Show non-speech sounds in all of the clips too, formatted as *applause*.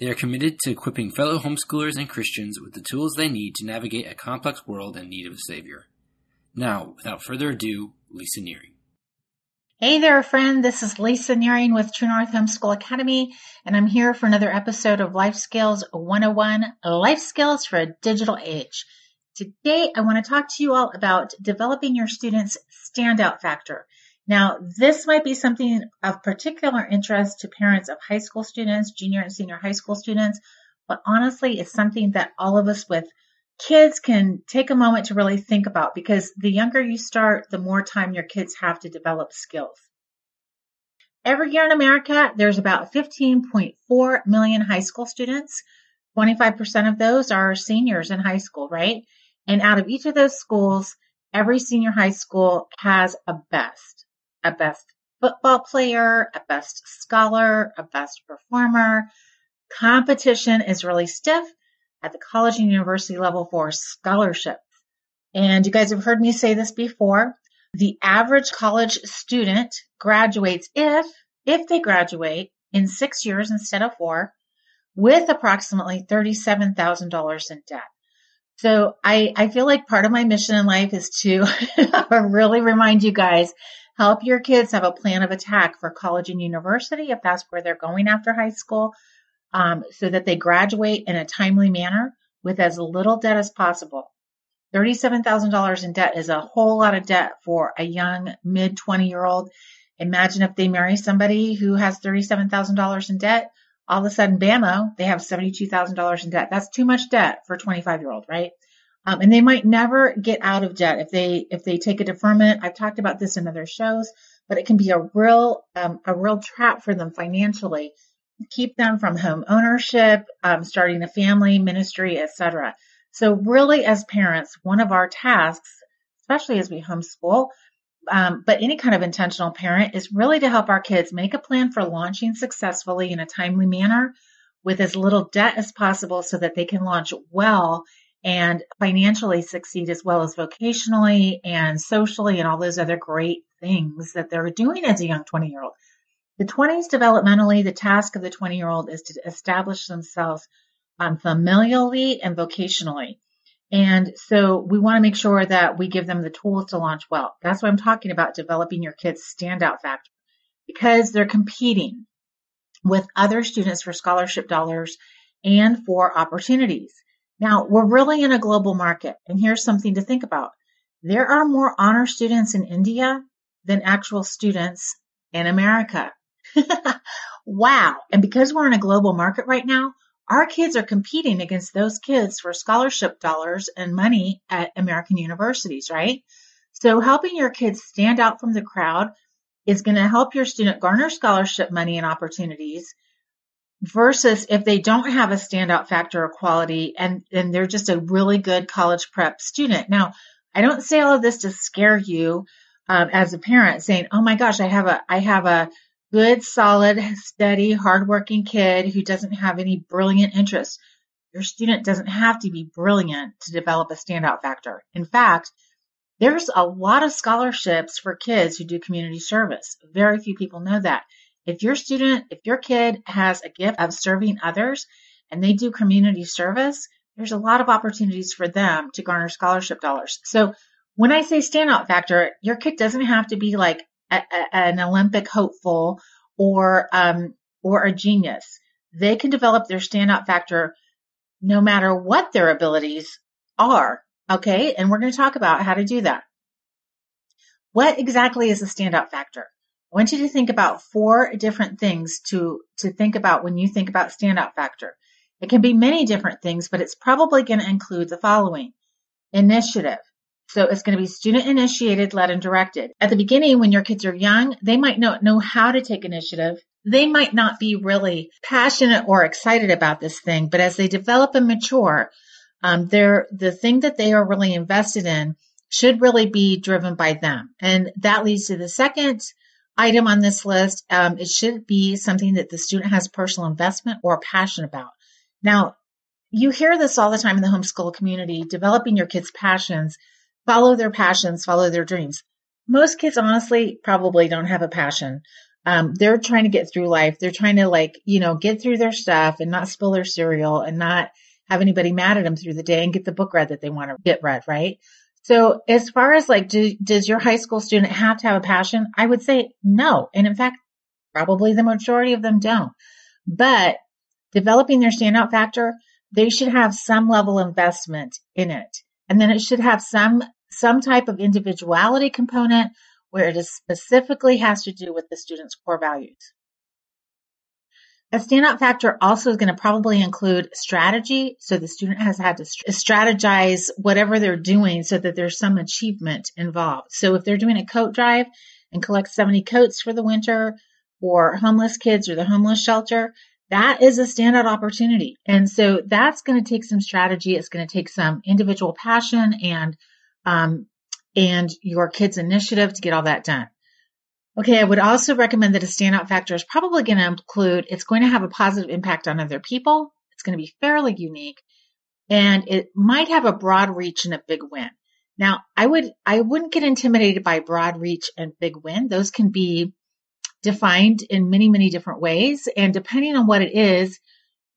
They are committed to equipping fellow homeschoolers and Christians with the tools they need to navigate a complex world in need of a Savior. Now, without further ado, Lisa Nearing. Hey there, friend. This is Lisa Nearing with True North Homeschool Academy, and I'm here for another episode of Life Skills 101 Life Skills for a Digital Age. Today, I want to talk to you all about developing your students' standout factor. Now, this might be something of particular interest to parents of high school students, junior and senior high school students, but honestly, it's something that all of us with kids can take a moment to really think about because the younger you start, the more time your kids have to develop skills. Every year in America, there's about 15.4 million high school students. 25% of those are seniors in high school, right? And out of each of those schools, every senior high school has a best a best football player, a best scholar, a best performer. Competition is really stiff at the college and university level for scholarships. And you guys have heard me say this before. The average college student graduates if, if they graduate in six years instead of four with approximately $37,000 in debt. So I, I feel like part of my mission in life is to *laughs* really remind you guys Help your kids have a plan of attack for college and university if that's where they're going after high school, um, so that they graduate in a timely manner with as little debt as possible. $37,000 in debt is a whole lot of debt for a young mid 20 year old. Imagine if they marry somebody who has $37,000 in debt. All of a sudden, bammo, they have $72,000 in debt. That's too much debt for a 25 year old, right? Um, and they might never get out of debt if they if they take a deferment. I've talked about this in other shows, but it can be a real um, a real trap for them financially, keep them from home ownership, um, starting a family, ministry, etc. So really, as parents, one of our tasks, especially as we homeschool, um, but any kind of intentional parent, is really to help our kids make a plan for launching successfully in a timely manner with as little debt as possible so that they can launch well and financially succeed as well as vocationally and socially and all those other great things that they're doing as a young 20 year old. The 20s developmentally, the task of the 20 year old is to establish themselves um, familially and vocationally. And so we want to make sure that we give them the tools to launch well. That's what I'm talking about developing your kids' standout factor because they're competing with other students for scholarship dollars and for opportunities. Now, we're really in a global market, and here's something to think about. There are more honor students in India than actual students in America. *laughs* wow. And because we're in a global market right now, our kids are competing against those kids for scholarship dollars and money at American universities, right? So helping your kids stand out from the crowd is going to help your student garner scholarship money and opportunities versus if they don't have a standout factor or quality and, and they're just a really good college prep student. Now, I don't say all of this to scare you um, as a parent saying, oh my gosh, I have a, I have a good, solid, steady, hardworking kid who doesn't have any brilliant interests. Your student doesn't have to be brilliant to develop a standout factor. In fact, there's a lot of scholarships for kids who do community service. Very few people know that. If your student, if your kid has a gift of serving others and they do community service, there's a lot of opportunities for them to garner scholarship dollars. So when I say standout factor, your kid doesn't have to be like a, a, an Olympic hopeful or um, or a genius. They can develop their standout factor no matter what their abilities are. Okay, and we're going to talk about how to do that. What exactly is a standout factor? I want you to think about four different things to, to think about when you think about standout factor. It can be many different things, but it's probably going to include the following. Initiative. So it's going to be student initiated, led, and directed. At the beginning, when your kids are young, they might not know how to take initiative they might not be really passionate or excited about this thing, but as they develop and mature, um, they're, the thing that they are really invested in should really be driven by them. And that leads to the second item on this list. Um, it should be something that the student has personal investment or passion about. Now, you hear this all the time in the homeschool community, developing your kids' passions, follow their passions, follow their dreams. Most kids honestly probably don't have a passion. Um, they're trying to get through life. They're trying to like, you know, get through their stuff and not spill their cereal and not have anybody mad at them through the day and get the book read that they want to get read, right? So as far as like, do, does your high school student have to have a passion? I would say no. And in fact, probably the majority of them don't. But developing their standout factor, they should have some level investment in it. And then it should have some, some type of individuality component where it specifically has to do with the student's core values. A standout factor also is going to probably include strategy. So the student has had to strategize whatever they're doing so that there's some achievement involved. So if they're doing a coat drive and collect 70 coats for the winter for homeless kids or the homeless shelter, that is a standout opportunity. And so that's going to take some strategy. It's going to take some individual passion and um, and your kid's initiative to get all that done. Okay, I would also recommend that a standout factor is probably going to include it's going to have a positive impact on other people. It's going to be fairly unique and it might have a broad reach and a big win. Now, I would I wouldn't get intimidated by broad reach and big win. Those can be defined in many many different ways and depending on what it is,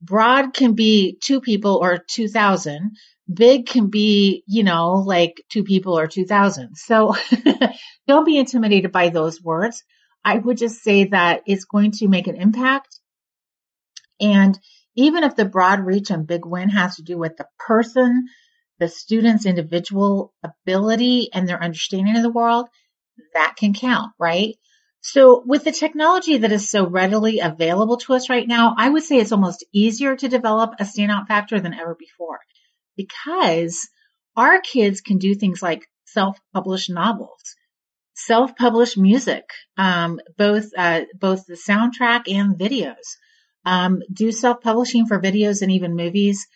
broad can be two people or 2000 big can be, you know, like two people or 2000. So *laughs* don't be intimidated by those words. I would just say that it's going to make an impact. And even if the broad reach and big win has to do with the person, the student's individual ability and their understanding of the world, that can count, right? So with the technology that is so readily available to us right now, I would say it's almost easier to develop a standout factor than ever before because our kids can do things like self-published novels, self-published music, um, both uh, both the soundtrack and videos. Um, do self-publishing for videos and even movies.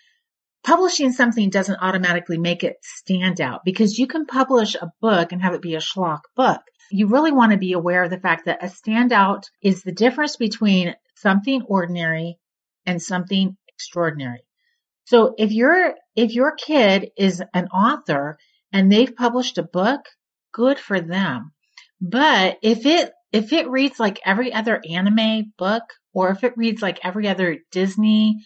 Publishing something doesn't automatically make it stand out because you can publish a book and have it be a schlock book. You really want to be aware of the fact that a standout is the difference between something ordinary and something extraordinary. So if your if your kid is an author and they've published a book, good for them. But if it if it reads like every other anime book or if it reads like every other Disney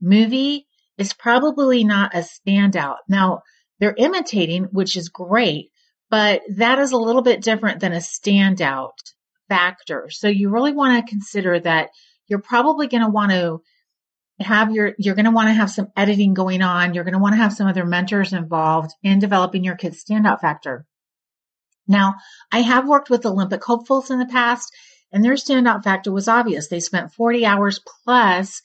movie, it's probably not a standout. Now, they're imitating, which is great, but that is a little bit different than a standout factor. So you really want to consider that you're probably going to want to have your, you're going to want to have some editing going on. You're going to want to have some other mentors involved in developing your kid's standout factor. Now, I have worked with Olympic hopefuls in the past and their standout factor was obvious. They spent 40 hours plus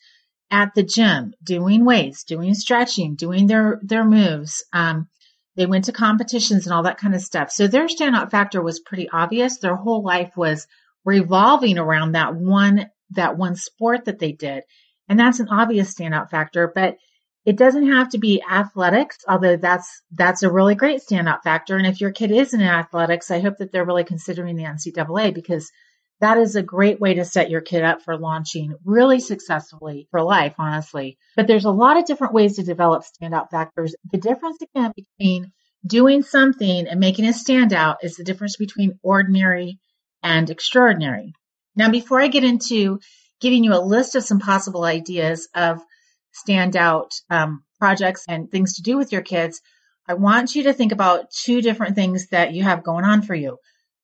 at the gym doing weights, doing stretching, doing their, their moves. Um, they went to competitions and all that kind of stuff. So their standout factor was pretty obvious. Their whole life was revolving around that one, that one sport that they did. And that's an obvious standout factor, but it doesn't have to be athletics, although that's, that's a really great standout factor. And if your kid is in athletics, I hope that they're really considering the NCAA because that is a great way to set your kid up for launching really successfully for life, honestly. But there's a lot of different ways to develop standout factors. The difference again between doing something and making a standout is the difference between ordinary and extraordinary. Now, before I get into giving you a list of some possible ideas of standout um, projects and things to do with your kids, I want you to think about two different things that you have going on for you.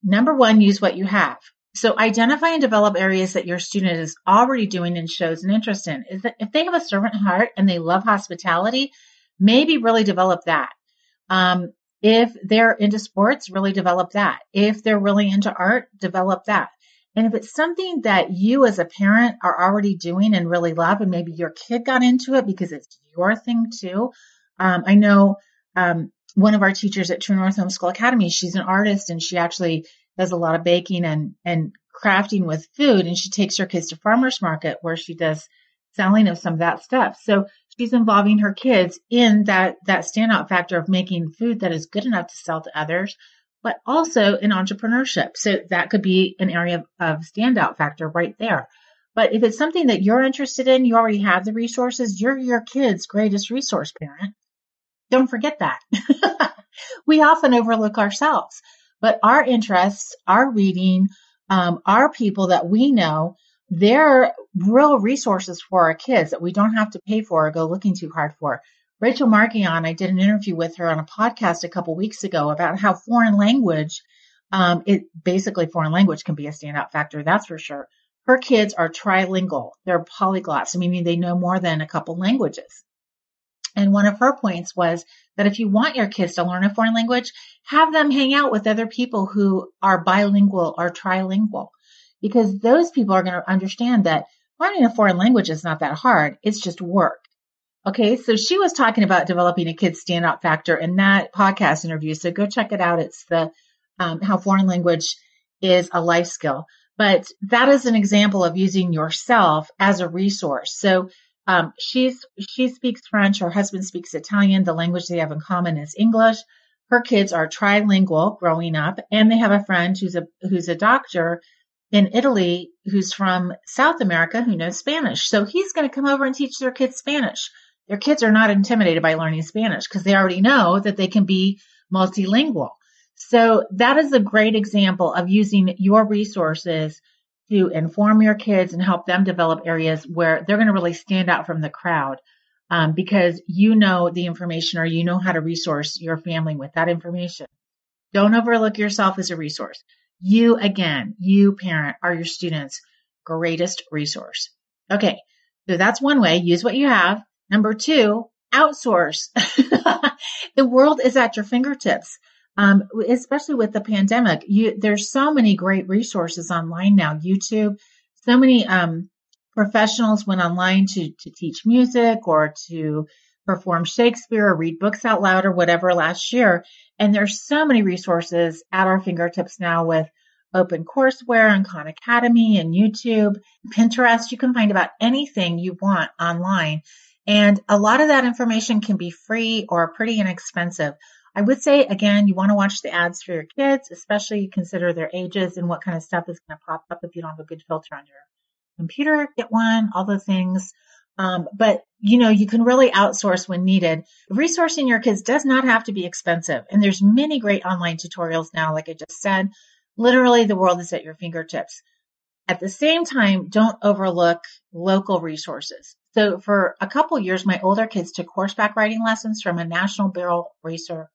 Number one, use what you have. So identify and develop areas that your student is already doing and shows an interest in. If they have a servant heart and they love hospitality, maybe really develop that. Um, if they're into sports, really develop that. If they're really into art, develop that. And if it's something that you as a parent are already doing and really love, and maybe your kid got into it because it's your thing too. Um, I know um, one of our teachers at True North Homeschool Academy, she's an artist and she actually does a lot of baking and, and crafting with food and she takes her kids to farmers market where she does selling of some of that stuff. So she's involving her kids in that, that standout factor of making food that is good enough to sell to others, but also in entrepreneurship. So that could be an area of, standout factor right there. But if it's something that you're interested in, you already have the resources, you're your kid's greatest resource parent. Don't forget that. *laughs* we often overlook ourselves, but our interests, our reading, um, our people that we know, they're real resources for our kids that we don't have to pay for or go looking too hard for. Rachel Markion, I did an interview with her on a podcast a couple weeks ago about how foreign language, um, it basically foreign language can be a standout factor. That's for sure. Her kids are trilingual. They're polyglots, meaning they know more than a couple languages. And one of her points was that if you want your kids to learn a foreign language, have them hang out with other people who are bilingual or trilingual because those people are going to understand that learning a foreign language is not that hard. It's just work. Okay. So she was talking about developing a kid's standout factor in that podcast interview. So go check it out. It's the, um, how foreign language is a life skill. But that is an example of using yourself as a resource. So um, she's she speaks French. Her husband speaks Italian. The language they have in common is English. Her kids are trilingual growing up, and they have a friend who's a who's a doctor in Italy who's from South America who knows Spanish. So he's going to come over and teach their kids Spanish. Their kids are not intimidated by learning Spanish because they already know that they can be multilingual. So that is a great example of using your resources to inform your kids and help them develop areas where they're going to really stand out from the crowd um, because you know the information or you know how to resource your family with that information. Don't overlook yourself as a resource. You again, you parent are your students' greatest resource. Okay. So that's one way. Use what you have. Number two, outsource. *laughs* the world is at your fingertips um, especially with the pandemic. You, there's so many great resources online now. YouTube, so many um, professionals went online to to teach music or to perform Shakespeare or read books out loud or whatever last year. And there's so many resources at our fingertips now with OpenCourseWare and Khan Academy and YouTube, Pinterest. You can find about anything you want online. And a lot of that information can be free or pretty inexpensive. I would say again, you want to watch the ads for your kids, especially consider their ages and what kind of stuff is going to pop up if you don't have a good filter on your computer. Get one, all the things. Um, but you know, you can really outsource when needed. Resourcing your kids does not have to be expensive. And there's many great online tutorials now, like I just said. Literally the world is at your fingertips. At the same time, don't overlook local resources. So for a couple years, my older kids took horseback riding lessons from a national barrel racer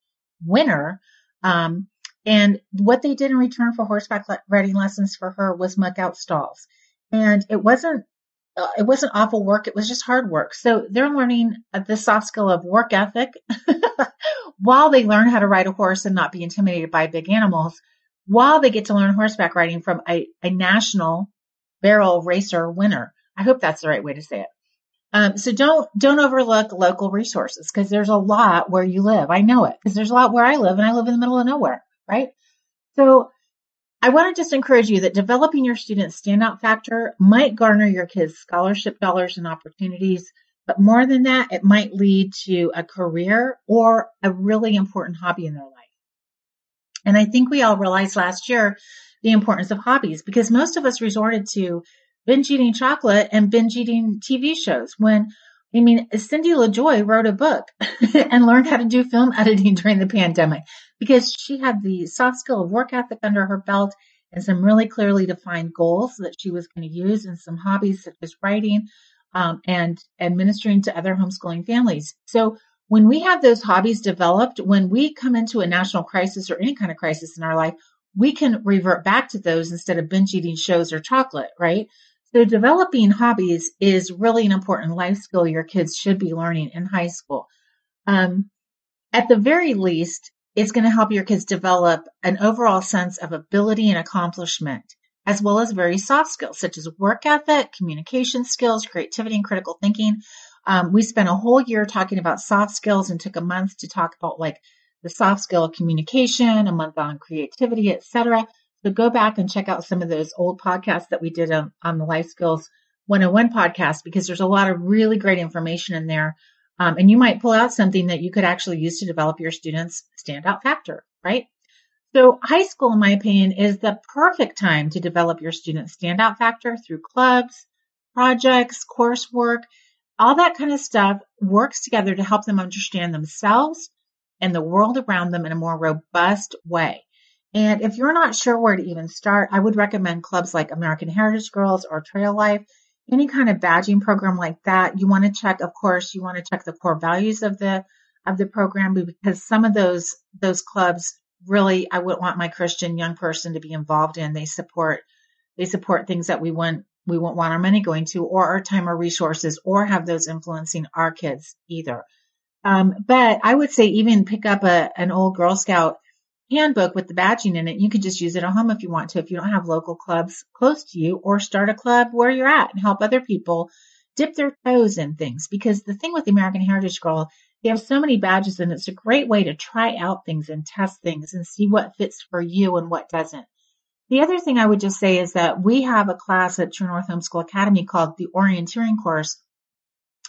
winner. Um, and what they did in return for horseback riding lessons for her was muck out stalls. And it wasn't, uh, it wasn't awful work. It was just hard work. So they're learning the soft skill of work ethic *laughs* while they learn how to ride a horse and not be intimidated by big animals while they get to learn horseback riding from a, a national barrel racer winner. I hope that's the right way to say it. Um, so don't don't overlook local resources because there's a lot where you live. I know it because there's a lot where I live, and I live in the middle of nowhere, right? So I want to just encourage you that developing your student standout factor might garner your kids scholarship dollars and opportunities, but more than that, it might lead to a career or a really important hobby in their life. And I think we all realized last year the importance of hobbies because most of us resorted to binge eating chocolate and binge eating TV shows when I mean, Cindy LaJoy wrote a book *laughs* and learned how to do film editing during the pandemic because she had the soft skill of work ethic under her belt and some really clearly defined goals that she was going to use and some hobbies such as writing um, and administering to other homeschooling families. So when we have those hobbies developed, when we come into a national crisis or any kind of crisis in our life, we can revert back to those instead of binge eating shows or chocolate, right? So developing hobbies is really an important life skill your kids should be learning in high school. Um, at the very least, it's going to help your kids develop an overall sense of ability and accomplishment, as well as very soft skills such as work ethic, communication skills, creativity, and critical thinking. Um, we spent a whole year talking about soft skills and took a month to talk about like the soft skill of communication, a month on creativity, etc. So go back and check out some of those old podcasts that we did on, on the Life Skills 101 podcast because there's a lot of really great information in there. Um, and you might pull out something that you could actually use to develop your students' standout factor, right? So high school, in my opinion, is the perfect time to develop your student standout factor through clubs, projects, coursework, all that kind of stuff works together to help them understand themselves and the world around them in a more robust way. And if you're not sure where to even start, I would recommend clubs like American Heritage Girls or Trail Life. Any kind of badging program like that, you want to check, of course, you want to check the core values of the of the program because some of those those clubs really I wouldn't want my Christian young person to be involved in. They support they support things that we want we won't want our money going to or our time or resources or have those influencing our kids either. Um, but I would say even pick up a, an old Girl Scout handbook with the badging in it. You could just use it at home if you want to, if you don't have local clubs close to you, or start a club where you're at and help other people dip their toes in things. Because the thing with the American Heritage Girl, they have so many badges and it's a great way to try out things and test things and see what fits for you and what doesn't. The other thing I would just say is that we have a class at True North Homeschool Academy called the Orienteering course.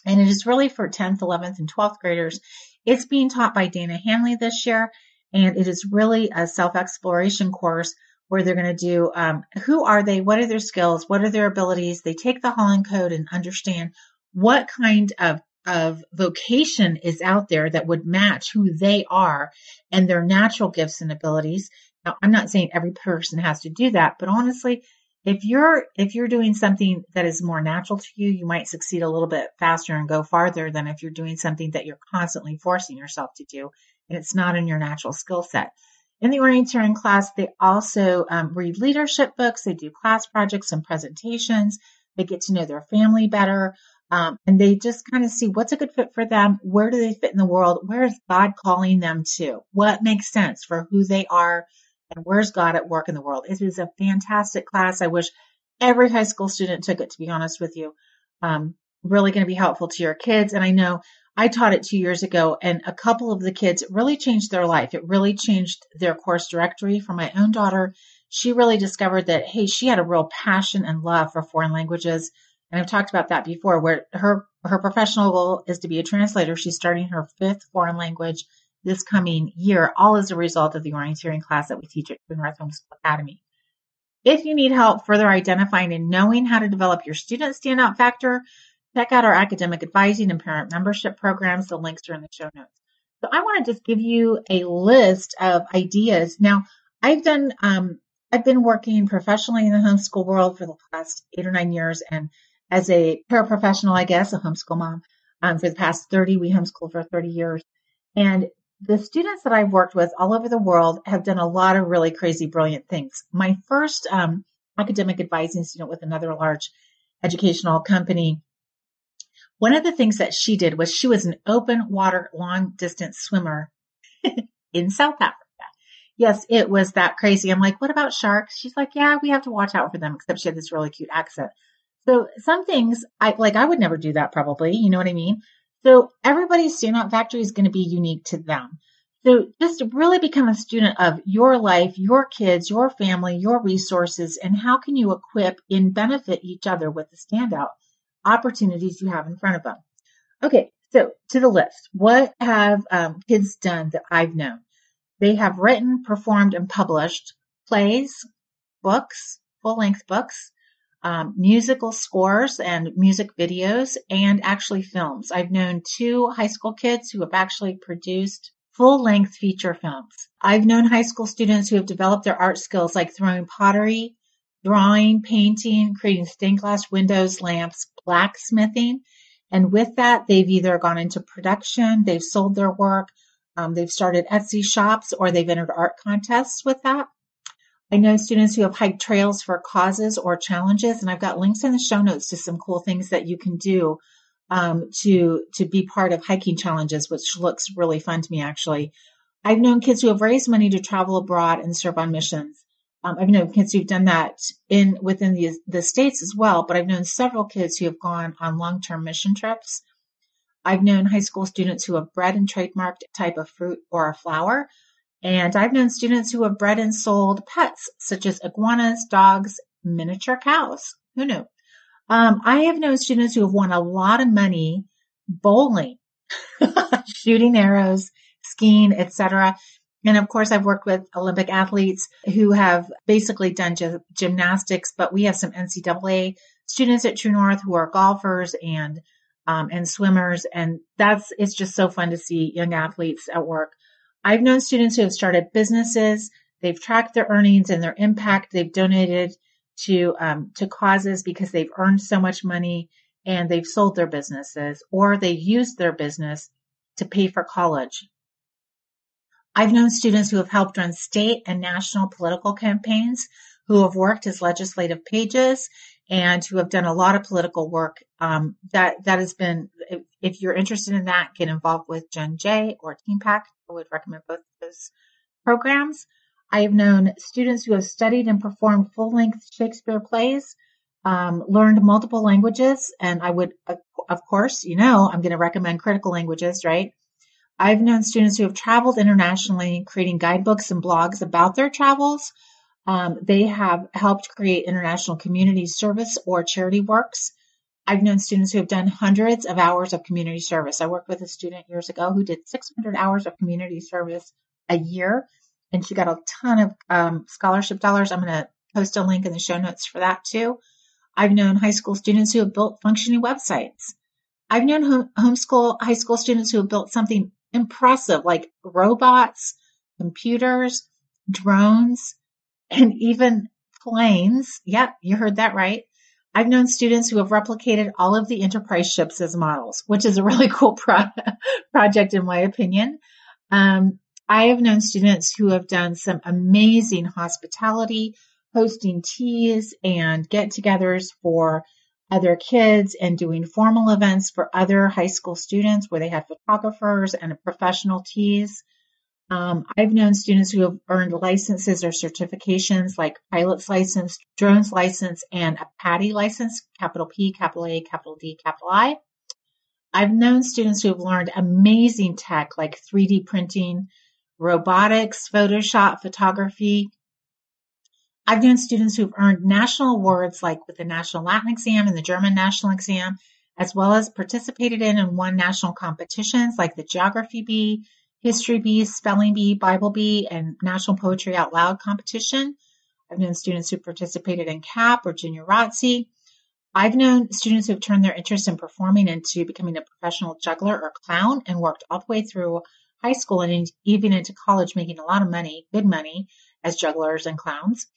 And it is really for 10th, 11th, and 12th graders. It's being taught by Dana Hanley this year. And it is really a self exploration course where they're going to do um, who are they, what are their skills, what are their abilities. They take the Holland Code and understand what kind of of vocation is out there that would match who they are and their natural gifts and abilities. Now, I'm not saying every person has to do that, but honestly, if you're if you're doing something that is more natural to you, you might succeed a little bit faster and go farther than if you're doing something that you're constantly forcing yourself to do it's not in your natural skill set. In the orienteering class, they also um, read leadership books. They do class projects and presentations. They get to know their family better. Um, and they just kind of see what's a good fit for them. Where do they fit in the world? Where is God calling them to? What makes sense for who they are and where's God at work in the world? It is a fantastic class. I wish every high school student took it, to be honest with you. Um, really going to be helpful to your kids. And I know I taught it two years ago and a couple of the kids really changed their life. It really changed their course directory for my own daughter. She really discovered that, hey, she had a real passion and love for foreign languages. And I've talked about that before where her, her professional goal is to be a translator. She's starting her fifth foreign language this coming year, all as a result of the orienteering class that we teach at the North Homeschool Academy. If you need help further identifying and knowing how to develop your student standout factor, Check out our academic advising and parent membership programs. The links are in the show notes. So I want to just give you a list of ideas. Now, I've done, um, I've been working professionally in the homeschool world for the past eight or nine years and as a paraprofessional, I guess, a homeschool mom, um, for the past 30, we homeschool for 30 years. And the students that I've worked with all over the world have done a lot of really crazy, brilliant things. My first um, academic advising student with another large educational company one of the things that she did was she was an open water long distance swimmer *laughs* in South Africa. Yes, it was that crazy. I'm like, what about sharks? She's like, yeah, we have to watch out for them, except she had this really cute accent. So some things I like, I would never do that probably. You know what I mean? So everybody's student factory is going to be unique to them. So just really become a student of your life, your kids, your family, your resources, and how can you equip and benefit each other with the standout opportunities you have in front of them. Okay, so to the list. What have um, kids done that I've known? They have written, performed, and published plays, books, full length books, um, musical scores and music videos, and actually films. I've known two high school kids who have actually produced full length feature films. I've known high school students who have developed their art skills like throwing pottery, drawing, painting, creating stained glass windows, lamps, blacksmithing. And with that, they've either gone into production, they've sold their work, um, they've started Etsy shops, or they've entered art contests with that. I know students who have hiked trails for causes or challenges, and I've got links in the show notes to some cool things that you can do um, to to be part of hiking challenges, which looks really fun to me actually. I've known kids who have raised money to travel abroad and serve on missions. Um, I've known kids who've done that in within the the states as well, but I've known several kids who have gone on long term mission trips. I've known high school students who have bred and trademarked type of fruit or a flower. And I've known students who have bred and sold pets such as iguanas, dogs, miniature cows. Who knew? Um, I have known students who have won a lot of money bowling, *laughs* shooting arrows, skiing, etc. And of course, I've worked with Olympic athletes who have basically done gymnastics, but we have some NCAA students at True North who are golfers and um, and swimmers, and that's it's just so fun to see young athletes at work. I've known students who have started businesses. They've tracked their earnings and their impact. They've donated to um, to causes because they've earned so much money and they've sold their businesses or they used their business to pay for college. I've known students who have helped run state and national political campaigns, who have worked as legislative pages, and who have done a lot of political work. Um, that that has been, if, you're interested in that, get involved with Gen J or TeenPact. I would recommend both those programs. I have known students who have studied and performed full-length Shakespeare plays, um, learned multiple languages, and I would, of course, you know, I'm going to recommend critical languages, right? I've known students who have traveled internationally, creating guidebooks and blogs about their travels. Um, they have helped create international community service or charity works. I've known students who have done hundreds of hours of community service. I worked with a student years ago who did 600 hours of community service a year, and she got a ton of um, scholarship dollars. I'm going to post a link in the show notes for that too. I've known high school students who have built functioning websites. I've known home, homeschool high school students who have built something impressive like robots, computers, drones, and even planes. Yep, you heard that right. I've known students who have replicated all of the enterprise ships as models, which is a really *laughs* cool pro- project in my opinion. Um, I have known students who have done some amazing hospitality, hosting teas and get togethers for other kids and doing formal events for other high school students where they had photographers and professional teas. Um, I've known students who have earned licenses or certifications like pilot's license, drone's license, and a PADI license, capital P, capital A, capital D, capital I. I've known students who have learned amazing tech like 3D printing, robotics, Photoshop, photography, I've known students who've earned national awards like with the National Latin Exam and the German National Exam, as well as participated in and won national competitions like the Geography Bee, History Bee, Spelling Bee, Bible Bee, and National Poetry Out Loud competition. I've known students who participated in CAP or Junior ROTC. I've known students who have turned their interest in performing into becoming a professional juggler or clown and worked all the way through high school and even into college making a lot of money, good money, as jugglers and clowns.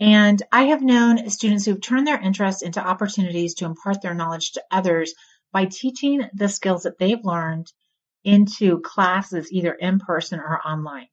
And I have known students who've turned their interests into opportunities to impart their knowledge to others by teaching the skills that they've learned into classes either in person or online.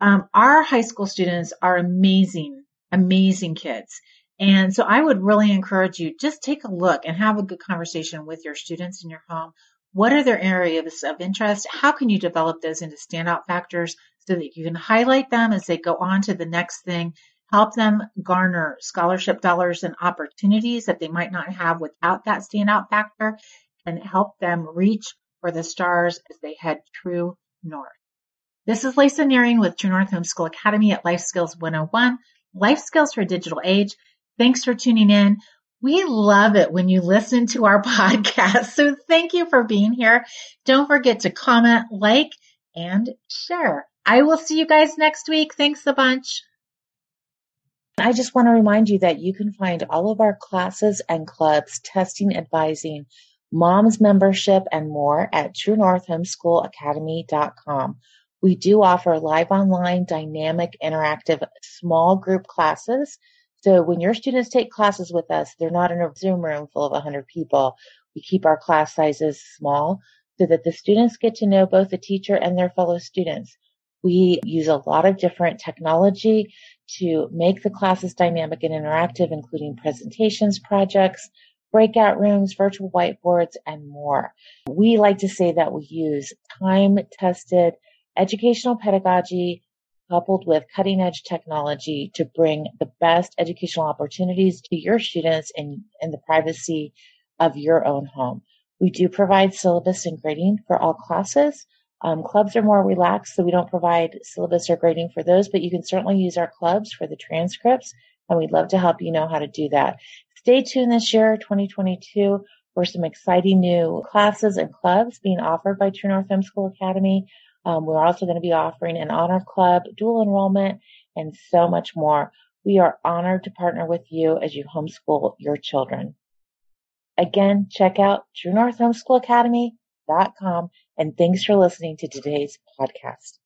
Um, our high school students are amazing, amazing kids. And so I would really encourage you just take a look and have a good conversation with your students in your home. What are their areas of interest? How can you develop those into standout factors so that you can highlight them as they go on to the next thing help them garner scholarship dollars and opportunities that they might not have without that standout factor and help them reach for the stars as they head true north. This is Lisa Nearing with True North Homeschool Academy at Life Skills 101, Life Skills for Digital Age. Thanks for tuning in. We love it when you listen to our *laughs* podcast. So thank you for being here. Don't forget to comment, like, and share. I will see you guys next week. Thanks a bunch. I just want to remind you that you can find all of our classes and clubs, testing, advising, mom's membership, and more at truenorthhomeschoolacademy.com. We do offer live online, dynamic, interactive, small group classes. So when your students take classes with us, they're not in a Zoom room full of 100 people. We keep our class sizes small so that the students get to know both the teacher and their fellow students. We use a lot of different technology to make the classes dynamic and interactive, including presentations, projects, breakout rooms, virtual whiteboards, and more. We like to say that we use time tested educational pedagogy coupled with cutting edge technology to bring the best educational opportunities to your students in, in the privacy of your own home. We do provide syllabus and grading for all classes. Um, clubs are more relaxed, so we don't provide syllabus or grading for those, but you can certainly use our clubs for the transcripts, and we'd love to help you know how to do that. Stay tuned this year, 2022, for some exciting new classes and clubs being offered by True North Homeschool Academy. Um, we're also going to be offering an honor club, dual enrollment, and so much more. We are honored to partner with you as you homeschool your children. Again, check out TrueNorthHomeschoolAcademy.com and thanks for listening to today's podcast.